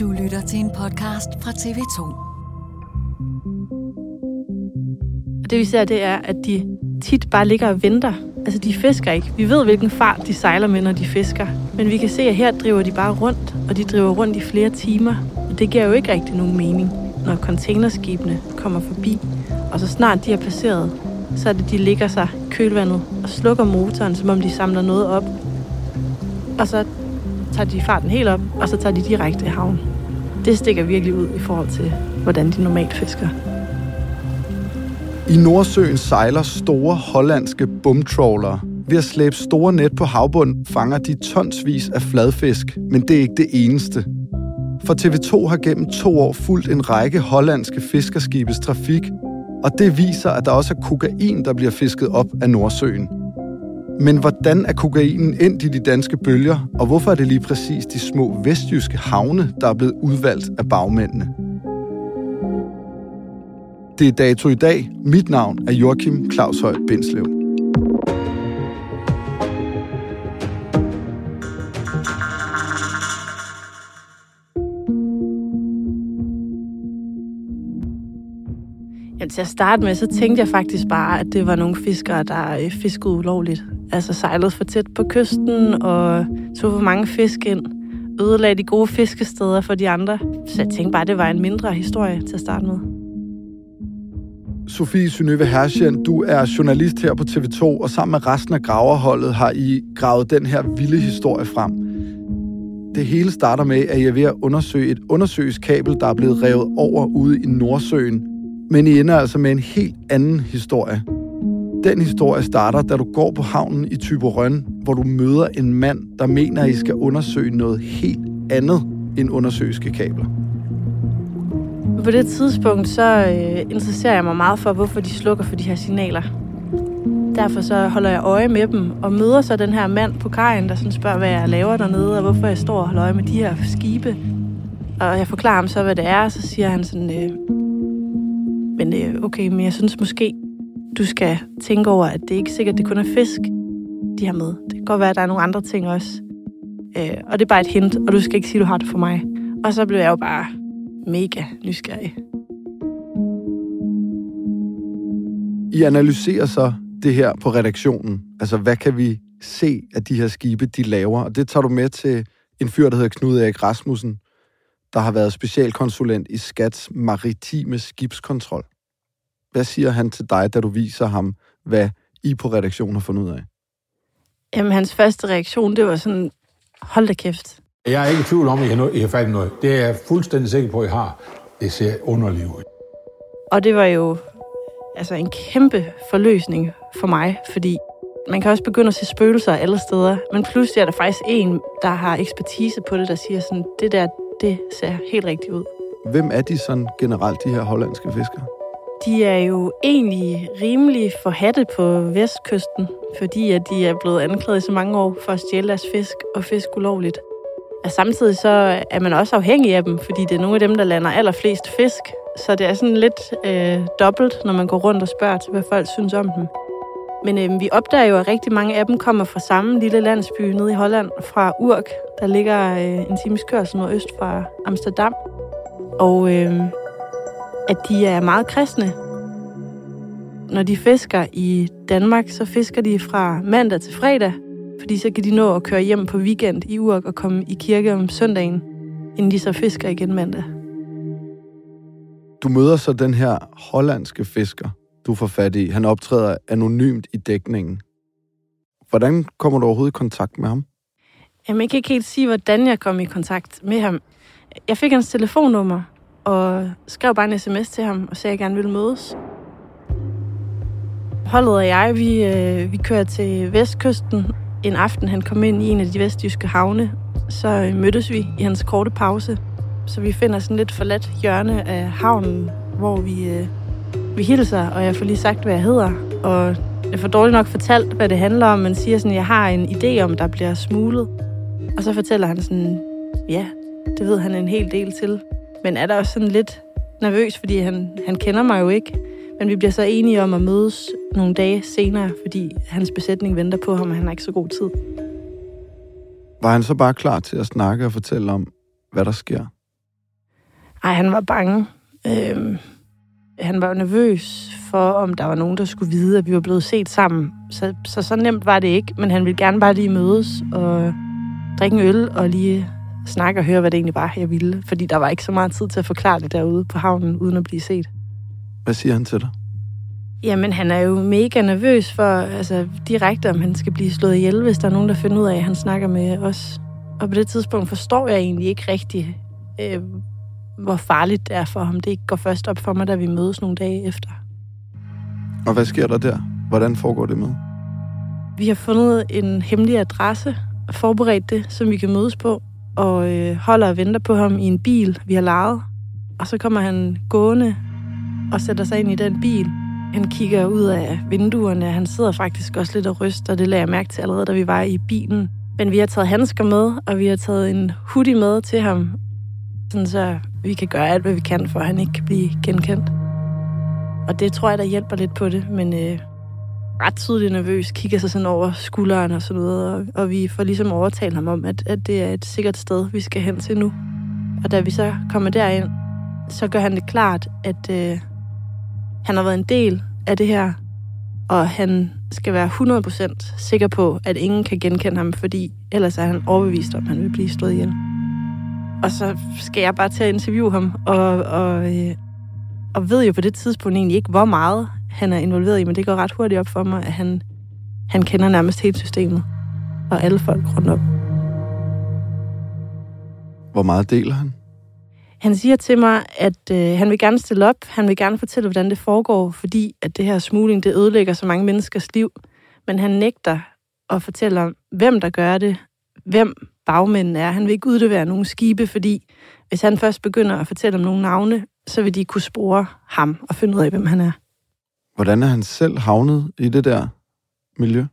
Du lytter til en podcast fra TV2. Det vi ser, det er, at de tit bare ligger og venter. Altså, de fisker ikke. Vi ved, hvilken fart de sejler med, når de fisker. Men vi kan se, at her driver de bare rundt, og de driver rundt i flere timer. Og det giver jo ikke rigtig nogen mening, når containerskibene kommer forbi. Og så snart de er passeret, så er det, de ligger sig kølvandet og slukker motoren, som om de samler noget op. Og så tager de farten helt op, og så tager de direkte i havn. Det stikker virkelig ud i forhold til, hvordan de normalt fisker. I Nordsøen sejler store hollandske bumtrawlere. Ved at slæbe store net på havbunden fanger de tonsvis af fladfisk, men det er ikke det eneste. For TV2 har gennem to år fulgt en række hollandske fiskerskibes trafik, og det viser, at der også er kokain, der bliver fisket op af Nordsøen. Men hvordan er kokainen endt i de danske bølger, og hvorfor er det lige præcis de små vestjyske havne, der er blevet udvalgt af bagmændene? Det er dato i dag. Mit navn er Joachim Claus Høj Bindslev. Men til at starte med, så tænkte jeg faktisk bare, at det var nogle fiskere, der øh, fiskede ulovligt. Altså sejlede for tæt på kysten og tog for mange fisk ind. Ødelagde de gode fiskesteder for de andre. Så jeg tænkte bare, at det var en mindre historie til at starte med. Sofie Synøve Herschen, du er journalist her på TV2, og sammen med resten af graverholdet har I gravet den her vilde historie frem. Det hele starter med, at I er ved at undersøge et undersøgeskabel, der er blevet revet over ude i Nordsøen. Men I ender altså med en helt anden historie. Den historie starter, da du går på havnen i Tyberøn, hvor du møder en mand, der mener, at I skal undersøge noget helt andet end undersøgske kabler. På det tidspunkt, så øh, interesserer jeg mig meget for, hvorfor de slukker for de her signaler. Derfor så holder jeg øje med dem, og møder så den her mand på kajen, der sådan spørger, hvad jeg laver dernede, og hvorfor jeg står og holder øje med de her skibe. Og jeg forklarer ham så, hvad det er, og så siger han sådan, øh, øh, okay, men jeg synes måske, du skal tænke over, at det ikke er sikkert, det kun er fisk, de har med. Det kan godt være, at der er nogle andre ting også. Øh, og det er bare et hint, og du skal ikke sige, du har det for mig. Og så blev jeg jo bare mega nysgerrig. I analyserer så det her på redaktionen. Altså, hvad kan vi se, at de her skibe, de laver? Og det tager du med til en fyr, der hedder Knud Erik Rasmussen, der har været specialkonsulent i Skats maritime skibskontrol. Hvad siger han til dig, da du viser ham, hvad I på redaktionen har fundet ud af? Jamen, hans første reaktion, det var sådan, hold da kæft. Jeg er ikke i tvivl om, at I har, I har fat i noget. Det er jeg fuldstændig sikker på, at I har. Det ser underligt ud. Og det var jo altså en kæmpe forløsning for mig, fordi man kan også begynde at se spøgelser alle steder, men pludselig er der faktisk en, der har ekspertise på det, der siger sådan, det der, det ser helt rigtigt ud. Hvem er de sådan generelt, de her hollandske fiskere? De er jo egentlig rimelig forhatte på vestkysten, fordi at de er blevet anklaget i så mange år for at stjæle deres fisk og fisk ulovligt. Og samtidig så er man også afhængig af dem, fordi det er nogle af dem, der lander allerflest fisk. Så det er sådan lidt øh, dobbelt, når man går rundt og spørger til, hvad folk synes om dem. Men øh, vi opdager jo, at rigtig mange af dem kommer fra samme lille landsby nede i Holland, fra Urk, der ligger øh, en times kørsel nordøst fra Amsterdam. Og øh, at de er meget kristne. Når de fisker i Danmark, så fisker de fra mandag til fredag, fordi så kan de nå at køre hjem på weekend i Urk og komme i kirke om søndagen, inden de så fisker igen mandag. Du møder så den her hollandske fisker, du får fat i. Han optræder anonymt i dækningen. Hvordan kommer du overhovedet i kontakt med ham? Jamen, jeg kan ikke helt sige, hvordan jeg kom i kontakt med ham. Jeg fik hans telefonnummer, og skrev bare en sms til ham, og sagde, at jeg gerne ville mødes. Holdet og jeg, vi, øh, vi kører til vestkysten en aften. Han kom ind i en af de vestjyske havne. Så øh, mødtes vi i hans korte pause. Så vi finder sådan lidt forladt hjørne af havnen, hvor vi, øh, vi hilser, og jeg får lige sagt, hvad jeg hedder. Og jeg får dårligt nok fortalt, hvad det handler om, men siger sådan, at jeg har en idé om, der bliver smuglet. Og så fortæller han sådan, ja, det ved han en hel del til. Men er der også sådan lidt nervøs, fordi han, han kender mig jo ikke. Men vi bliver så enige om at mødes nogle dage senere, fordi hans besætning venter på ham, og han har ikke så god tid. Var han så bare klar til at snakke og fortælle om, hvad der sker? Ej, han var bange. Øhm, han var nervøs for, om der var nogen, der skulle vide, at vi var blevet set sammen. Så, så så nemt var det ikke, men han ville gerne bare lige mødes og drikke en øl og lige snakke og høre, hvad det egentlig var, jeg ville. Fordi der var ikke så meget tid til at forklare det derude på havnen, uden at blive set. Hvad siger han til dig? Jamen, han er jo mega nervøs for, altså direkte, om han skal blive slået ihjel, hvis der er nogen, der finder ud af, at han snakker med os. Og på det tidspunkt forstår jeg egentlig ikke rigtigt, øh, hvor farligt det er for ham. Det ikke går først op for mig, da vi mødes nogle dage efter. Og hvad sker der der? Hvordan foregår det med? Vi har fundet en hemmelig adresse og forberedt det, som vi kan mødes på, og øh, holder og venter på ham i en bil, vi har lejet. Og så kommer han gående og sætter sig ind i den bil. Han kigger ud af vinduerne, han sidder faktisk også lidt og ryster, det lagde jeg mærke til allerede, da vi var i bilen. Men vi har taget handsker med, og vi har taget en hoodie med til ham, sådan så vi kan gøre alt, hvad vi kan, for at han ikke kan blive genkendt. Og det tror jeg, der hjælper lidt på det, men øh, ret tydeligt nervøs, kigger sig sådan over skulderen og sådan noget, og, og vi får ligesom overtalt ham om, at, at det er et sikkert sted, vi skal hen til nu. Og da vi så kommer derind, så gør han det klart, at øh, han har været en del af det her, og han skal være 100% sikker på, at ingen kan genkende ham, fordi ellers er han overbevist om, at han vil blive slået ihjel. Og så skal jeg bare til at interviewe ham, og, og, øh, og ved jo på det tidspunkt egentlig ikke, hvor meget han er involveret i, men det går ret hurtigt op for mig, at han, han kender nærmest hele systemet, og alle folk rundt om. Hvor meget deler han? Han siger til mig, at øh, han vil gerne stille op. Han vil gerne fortælle, hvordan det foregår, fordi at det her smugling, det ødelægger så mange menneskers liv. Men han nægter at fortælle om, hvem der gør det, hvem bagmændene er. Han vil ikke udlevere nogen skibe, fordi hvis han først begynder at fortælle om nogle navne, så vil de kunne spore ham og finde ud af, hvem han er. Hvordan er han selv havnet i det der miljø?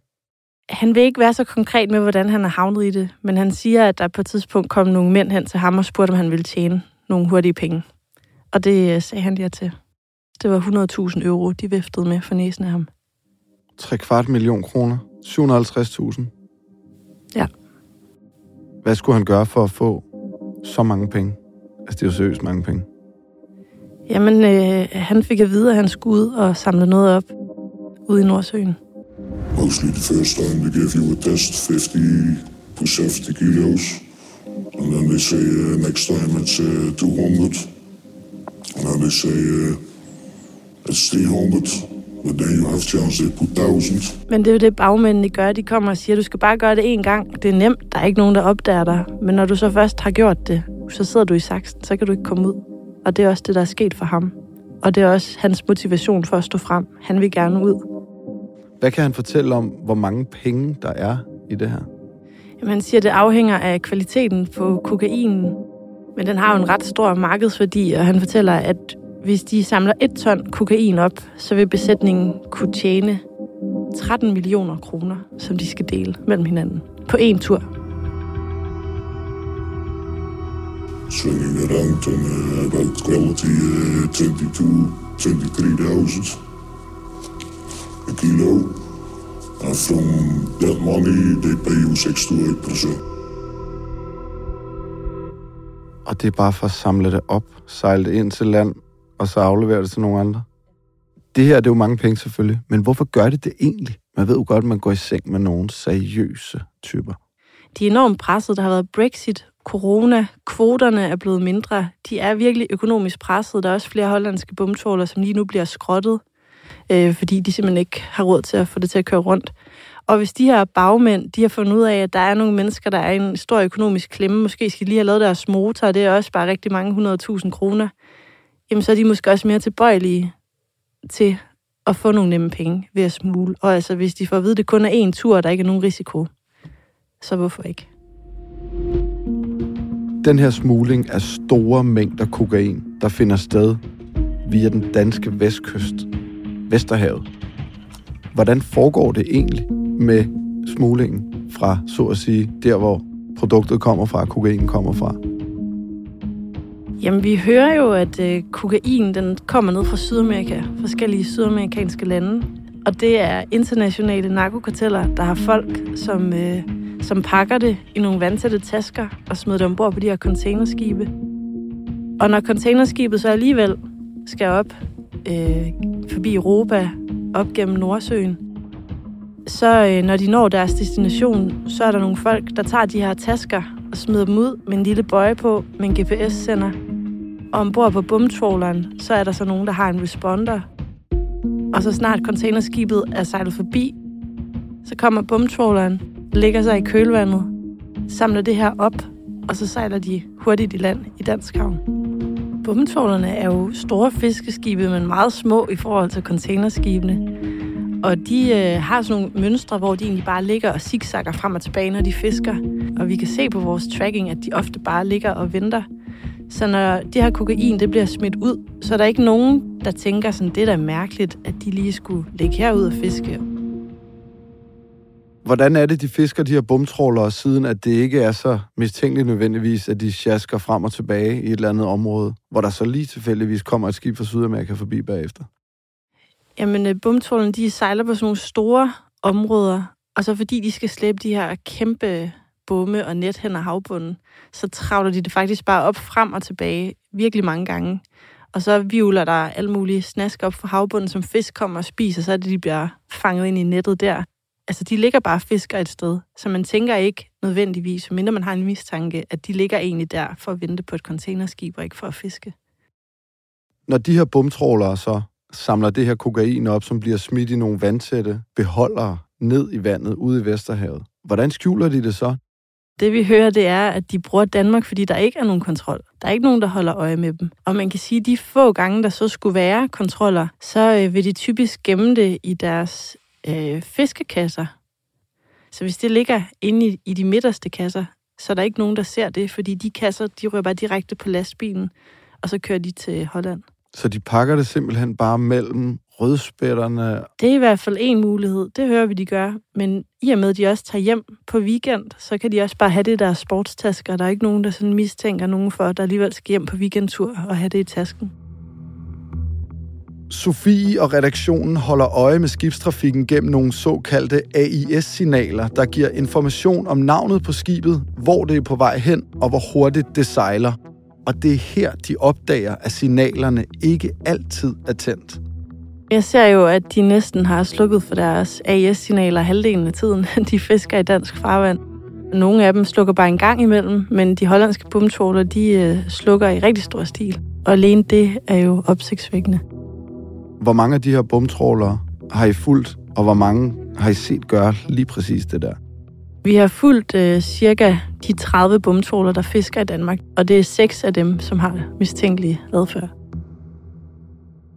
Han vil ikke være så konkret med, hvordan han er havnet i det, men han siger, at der på et tidspunkt kom nogle mænd hen til ham og spurgte, om han ville tjene nogle hurtige penge. Og det øh, sagde han ja til. Det var 100.000 euro, de viftede med for næsen af ham. 3 kvart million kroner. 750.000. Ja. Hvad skulle han gøre for at få så mange penge? Altså, det er jo seriøst mange penge. Jamen, øh, han fik at vide, at han skulle ud og samle noget op ude i Nordsøen. Mostly the first time they give you a test 50 to 70 kilos. And then they say uh, next time it's uh, 200. And then they say uh, it's 300. But then you have chance they put 1000. Men det er jo det, bagmændene gør. De kommer og siger, du skal bare gøre det én gang. Det er nemt. Der er ikke nogen, der opdager dig. Men når du så først har gjort det, så sidder du i saksen. Så kan du ikke komme ud. Og det er også det, der er sket for ham. Og det er også hans motivation for at stå frem. Han vil gerne ud. Hvad kan han fortælle om, hvor mange penge der er i det her? Jamen, han siger, at det afhænger af kvaliteten på kokainen. Men den har jo en ret stor markedsværdi, og han fortæller, at hvis de samler et ton kokain op, så vil besætningen kunne tjene 13 millioner kroner, som de skal dele mellem hinanden på én tur. Swinging around on uh, about quality uh, 22, 23,000 a kilo. And from that money, they pay you 6 to 8 percent. Og det er bare for at samle det op, sejle det ind til land, og så aflevere det til nogle andre. Det her det er jo mange penge selvfølgelig, men hvorfor gør det det egentlig? Man ved jo godt, at man går i seng med nogle seriøse typer. De er enormt presset. Der har været Brexit, corona, kvoterne er blevet mindre. De er virkelig økonomisk presset. Der er også flere hollandske bumtråler, som lige nu bliver skrottet, øh, fordi de simpelthen ikke har råd til at få det til at køre rundt. Og hvis de her bagmænd, de har fundet ud af, at der er nogle mennesker, der er i en stor økonomisk klemme, måske skal lige have lavet deres motor, og det er også bare rigtig mange 100.000 kroner, jamen så er de måske også mere tilbøjelige til at få nogle nemme penge ved at smule. Og altså, hvis de får at vide, at det kun er én tur, og der ikke er nogen risiko, så hvorfor ikke? Den her smugling af store mængder kokain, der finder sted via den danske vestkyst, Vesterhavet. Hvordan foregår det egentlig med smuglingen fra, så at sige, der hvor produktet kommer fra, kokain kommer fra? Jamen, vi hører jo, at øh, kokain den kommer ned fra Sydamerika, forskellige sydamerikanske lande. Og det er internationale narkokarteller, der har folk, som, øh, som pakker det i nogle vandtætte tasker og smider det ombord på de her containerskibe. Og når containerskibet så alligevel skal op øh, forbi Europa, op gennem Nordsøen, så øh, når de når deres destination, så er der nogle folk, der tager de her tasker og smider dem ud med en lille bøje på med en GPS-sender. Og ombord på bumtråleren, så er der så nogen, der har en responder. Og så snart containerskibet er sejlet forbi, så kommer bumtråleren, lægger sig i kølvandet, samler det her op, og så sejler de hurtigt i land i Dansk Havn. Bumtrålerne er jo store fiskeskibe, men meget små i forhold til containerskibene. Og de øh, har sådan nogle mønstre, hvor de egentlig bare ligger og zigzagger frem og tilbage, når de fisker. Og vi kan se på vores tracking, at de ofte bare ligger og venter. Så når det her kokain det bliver smidt ud, så er der ikke nogen, der tænker sådan, det er da mærkeligt, at de lige skulle ligge herud og fiske. Hvordan er det, de fisker de her bumtrålere, siden at det ikke er så mistænkeligt nødvendigvis, at de sjasker frem og tilbage i et eller andet område, hvor der så lige tilfældigvis kommer et skib fra Sydamerika forbi bagefter? Jamen, øh, bumtrålerne, de sejler på sådan nogle store områder, og så fordi de skal slæbe de her kæmpe bomme og net hen ad havbunden, så travler de det faktisk bare op frem og tilbage virkelig mange gange. Og så vivler der alle mulige snask op fra havbunden, som fisk kommer og spiser, så er det, de bliver fanget ind i nettet der. Altså, de ligger bare fisker et sted, så man tænker ikke nødvendigvis, mindre man har en mistanke, at de ligger egentlig der for at vente på et containerskib og ikke for at fiske. Når de her bumtrålere så samler det her kokain op, som bliver smidt i nogle vandtætte beholdere ned i vandet ude i Vesterhavet. Hvordan skjuler de det så? Det vi hører, det er, at de bruger Danmark, fordi der ikke er nogen kontrol. Der er ikke nogen, der holder øje med dem. Og man kan sige, at de få gange, der så skulle være kontroller, så øh, vil de typisk gemme det i deres øh, fiskekasser. Så hvis det ligger inde i, i de midterste kasser, så er der ikke nogen, der ser det, fordi de kasser, de rører bare direkte på lastbilen, og så kører de til Holland. Så de pakker det simpelthen bare mellem rødspætterne? Det er i hvert fald en mulighed. Det hører vi, de gør. Men i og med, at de også tager hjem på weekend, så kan de også bare have det der sportstasker. Der er ikke nogen, der sådan mistænker nogen for, at der alligevel skal hjem på weekendtur og have det i tasken. Sofie og redaktionen holder øje med skibstrafikken gennem nogle såkaldte AIS-signaler, der giver information om navnet på skibet, hvor det er på vej hen og hvor hurtigt det sejler. Og det er her, de opdager, at signalerne ikke altid er tændt. Jeg ser jo, at de næsten har slukket for deres AIS-signaler halvdelen af tiden. De fisker i dansk farvand. Nogle af dem slukker bare en gang imellem, men de hollandske bumtråler, de øh, slukker i rigtig stor stil. Og alene det er jo opsigtsvækkende. Hvor mange af de her bumtrålere har I fulgt, og hvor mange har I set gøre lige præcis det der? Vi har fulgt øh, cirka de 30 bumtråler, der fisker i Danmark, og det er seks af dem, som har mistænkelig adfærd.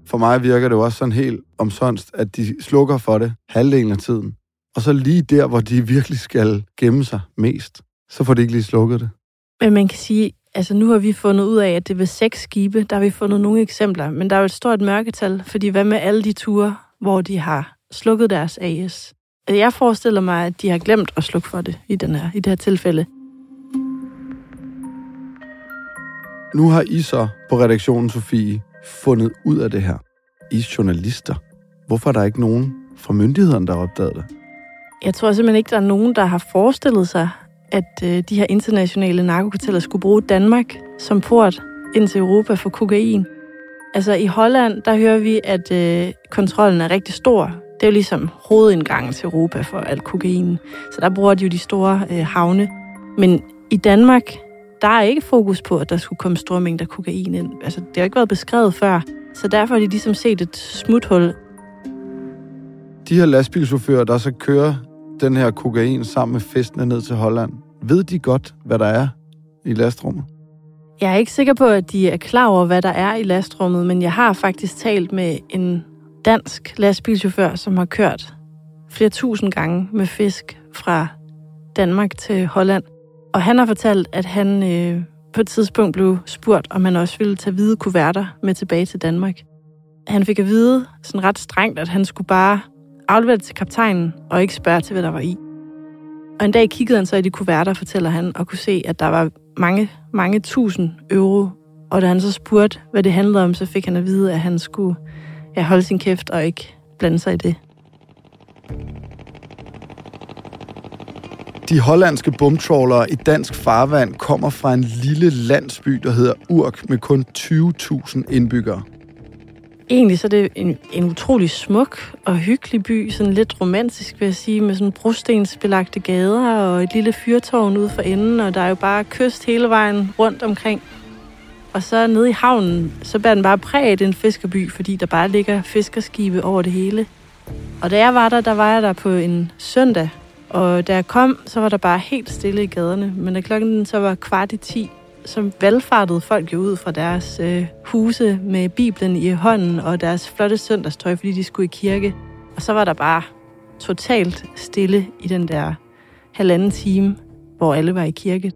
For mig virker det jo også sådan helt omsonst, at de slukker for det halvdelen af tiden. Og så lige der, hvor de virkelig skal gemme sig mest, så får de ikke lige slukket det. Men man kan sige, altså nu har vi fundet ud af, at det ved seks skibe, der har vi fundet nogle eksempler, men der er jo et stort mørketal, fordi hvad med alle de ture, hvor de har slukket deres AS? Jeg forestiller mig, at de har glemt at slukke for det i, den her, i det her tilfælde. Nu har I så på redaktionen, Sofie, fundet ud af det her. I er journalister. Hvorfor er der ikke nogen fra myndighederne, der har opdaget det? Jeg tror simpelthen ikke, der er nogen, der har forestillet sig, at øh, de her internationale narkokarteller skulle bruge Danmark som port ind til Europa for kokain. Altså i Holland, der hører vi, at øh, kontrollen er rigtig stor. Det er jo ligesom hovedindgangen til Europa for alt kokain. Så der bruger de jo de store øh, havne. Men i Danmark, der er ikke fokus på, at der skulle komme store mængder kokain ind. Altså, det har ikke været beskrevet før. Så derfor har de ligesom set et smuthul. De her lastbilchauffører, der så kører den her kokain sammen med festene ned til Holland, ved de godt, hvad der er i lastrummet? Jeg er ikke sikker på, at de er klar over, hvad der er i lastrummet, men jeg har faktisk talt med en dansk lastbilchauffør, som har kørt flere tusind gange med fisk fra Danmark til Holland. Og han har fortalt, at han øh, på et tidspunkt blev spurgt, om han også ville tage hvide kuverter med tilbage til Danmark. Han fik at vide sådan ret strengt, at han skulle bare aflevere det til kaptajnen og ikke spørge til, hvad der var i. Og en dag kiggede han så i de kuverter, fortæller han, og kunne se, at der var mange, mange tusind euro. Og da han så spurgte, hvad det handlede om, så fik han at vide, at han skulle ja, holde sin kæft og ikke blande sig i det. De hollandske bumtrawlere i dansk farvand kommer fra en lille landsby, der hedder Urk, med kun 20.000 indbyggere. Egentlig så er det en, en utrolig smuk og hyggelig by, sådan lidt romantisk vil jeg sige, med sådan brostensbelagte gader og et lille fyrtårn ude for enden, og der er jo bare kyst hele vejen rundt omkring. Og så nede i havnen, så bærer den bare præget en fiskerby, fordi der bare ligger fiskerskibe over det hele. Og da jeg var der, der var jeg der på en søndag, og da jeg kom, så var der bare helt stille i gaderne. Men da klokken så var kvart i ti, så valgfartede folk jo ud fra deres øh, huse med Bibelen i hånden og deres flotte søndagstøj, fordi de skulle i kirke. Og så var der bare totalt stille i den der halvanden time, hvor alle var i kirke.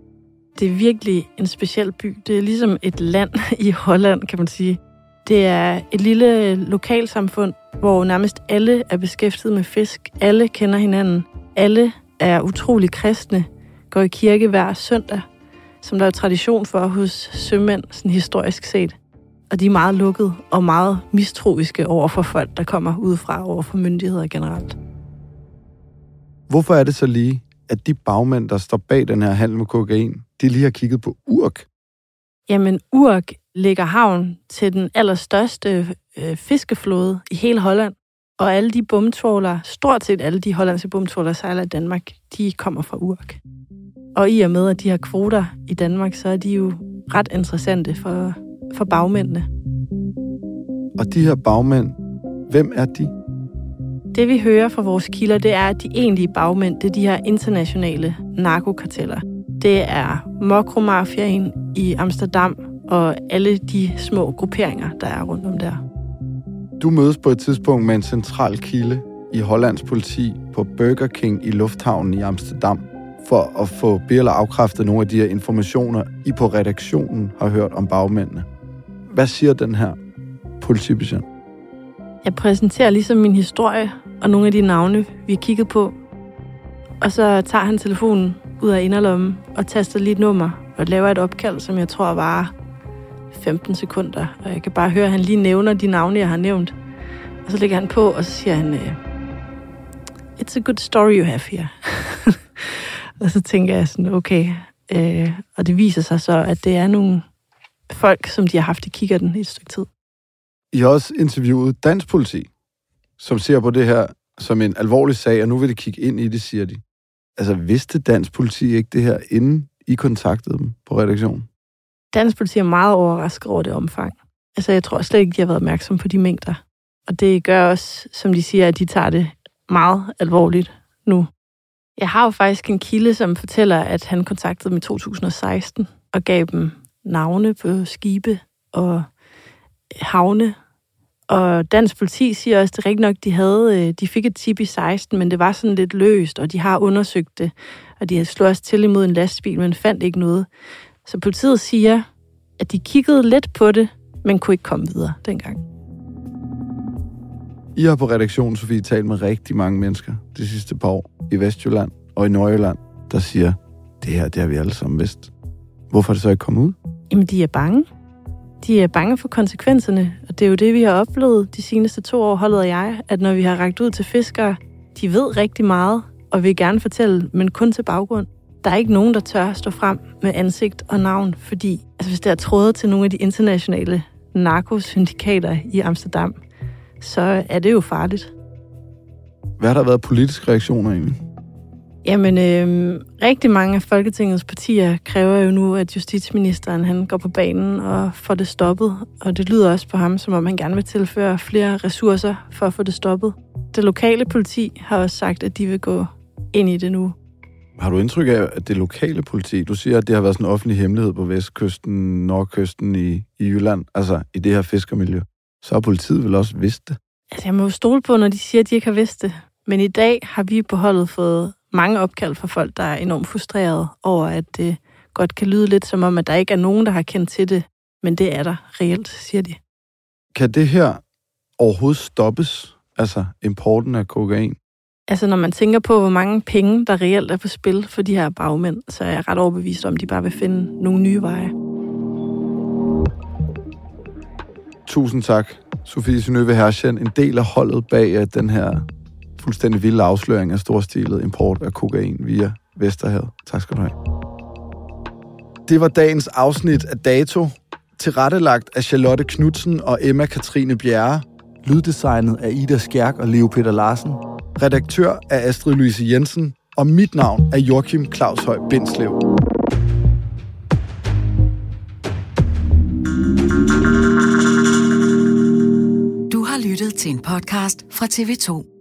Det er virkelig en speciel by. Det er ligesom et land i Holland, kan man sige. Det er et lille lokalsamfund, hvor nærmest alle er beskæftiget med fisk. Alle kender hinanden. Alle er utrolig kristne, går i kirke hver søndag, som der er tradition for hos sømænd, sådan historisk set. Og de er meget lukket og meget mistroiske over for folk, der kommer udefra over for myndigheder generelt. Hvorfor er det så lige, at de bagmænd, der står bag den her handel med kokain, de lige har kigget på Urk? Jamen, Urk ligger havn til den allerstørste øh, fiskeflåde i hele Holland. Og alle de bumtråler, stort set alle de hollandske bumtråler, der sejler i Danmark, de kommer fra Urk. Og i og med, at de har kvoter i Danmark, så er de jo ret interessante for, for bagmændene. Og de her bagmænd, hvem er de? Det vi hører fra vores kilder, det er, at de egentlige bagmænd, det er de her internationale narkokarteller. Det er Mokro-mafiaen i Amsterdam og alle de små grupperinger, der er rundt om der. Du mødes på et tidspunkt med en central kilde i Hollands politi på Burger King i lufthavnen i Amsterdam, for at få be- eller afkræftet nogle af de her informationer, I på redaktionen har hørt om bagmændene. Hvad siger den her politibetjent? Jeg præsenterer ligesom min historie og nogle af de navne, vi har kigget på. Og så tager han telefonen ud af inderlommen og taster lige et nummer og laver et opkald, som jeg tror var 15 sekunder. Og jeg kan bare høre, at han lige nævner de navne, jeg har nævnt. Og så lægger han på, og så siger han, øh, It's a good story you have here. og så tænker jeg sådan, okay. Øh, og det viser sig så, at det er nogle folk, som de har haft i kikkerten i et stykke tid. I har også interviewet dansk politi, som ser på det her som en alvorlig sag, og nu vil de kigge ind i det, siger de. Altså, vidste dansk politi ikke det her, inden I kontaktede dem på redaktionen? Dansk politi er meget overrasket over det omfang. Altså, jeg tror slet ikke, de har været opmærksom på de mængder. Og det gør også, som de siger, at de tager det meget alvorligt nu. Jeg har jo faktisk en kilde, som fortæller, at han kontaktede dem i 2016 og gav dem navne på skibe og havne. Og dansk politi siger også, at det rigtigt nok, de, havde, øh, de fik et tip i 16, men det var sådan lidt løst, og de har undersøgt det. Og de har slået os til imod en lastbil, men fandt ikke noget. Så politiet siger, at de kiggede lidt på det, men kunne ikke komme videre dengang. I har på redaktionen, Sofie, talt med rigtig mange mennesker de sidste par år i Vestjylland og i Nordjylland, der siger, det her, det har vi alle sammen vidst. Hvorfor er det så ikke kommet ud? Jamen, de er bange. De er bange for konsekvenserne, og det er jo det, vi har oplevet de seneste to år, holdet og jeg, at når vi har rækket ud til fiskere, de ved rigtig meget og vil gerne fortælle, men kun til baggrund. Der er ikke nogen, der tør stå frem med ansigt og navn, fordi altså, hvis der er trådet til nogle af de internationale narkosyndikater i Amsterdam, så er det jo farligt. Hvad har der været politiske reaktioner egentlig? Jamen, øh, rigtig mange af Folketingets partier kræver jo nu, at justitsministeren han går på banen og får det stoppet. Og det lyder også på ham, som om han gerne vil tilføre flere ressourcer for at få det stoppet. Det lokale politi har også sagt, at de vil gå ind i det nu. Har du indtryk af, at det lokale politi, du siger, at det har været sådan en offentlig hemmelighed på vestkysten, nordkysten i, i Jylland, altså i det her fiskermiljø, så har politiet vel også vidst det? Altså, jeg må jo stole på, når de siger, at de ikke har vidst det. Men i dag har vi på holdet fået mange opkald fra folk, der er enormt frustrerede over, at det godt kan lyde lidt som om, at der ikke er nogen, der har kendt til det. Men det er der reelt, siger de. Kan det her overhovedet stoppes? Altså importen af kokain? Altså, når man tænker på, hvor mange penge, der reelt er på spil for de her bagmænd, så er jeg ret overbevist om, at de bare vil finde nogle nye veje. Tusind tak, Sofie Synøve Herschen, en del af holdet bag den her fuldstændig vilde afsløring af storstilet import af kokain via Vesterhavet. Tak skal du have. Det var dagens afsnit af Dato, tilrettelagt af Charlotte Knudsen og Emma Katrine Bjerre. Lyddesignet af Ida Skærk og Leo Peter Larsen. Redaktør af Astrid Louise Jensen. Og mit navn er Joachim Claus Høj Bindslev. Til en podcast fra TV2.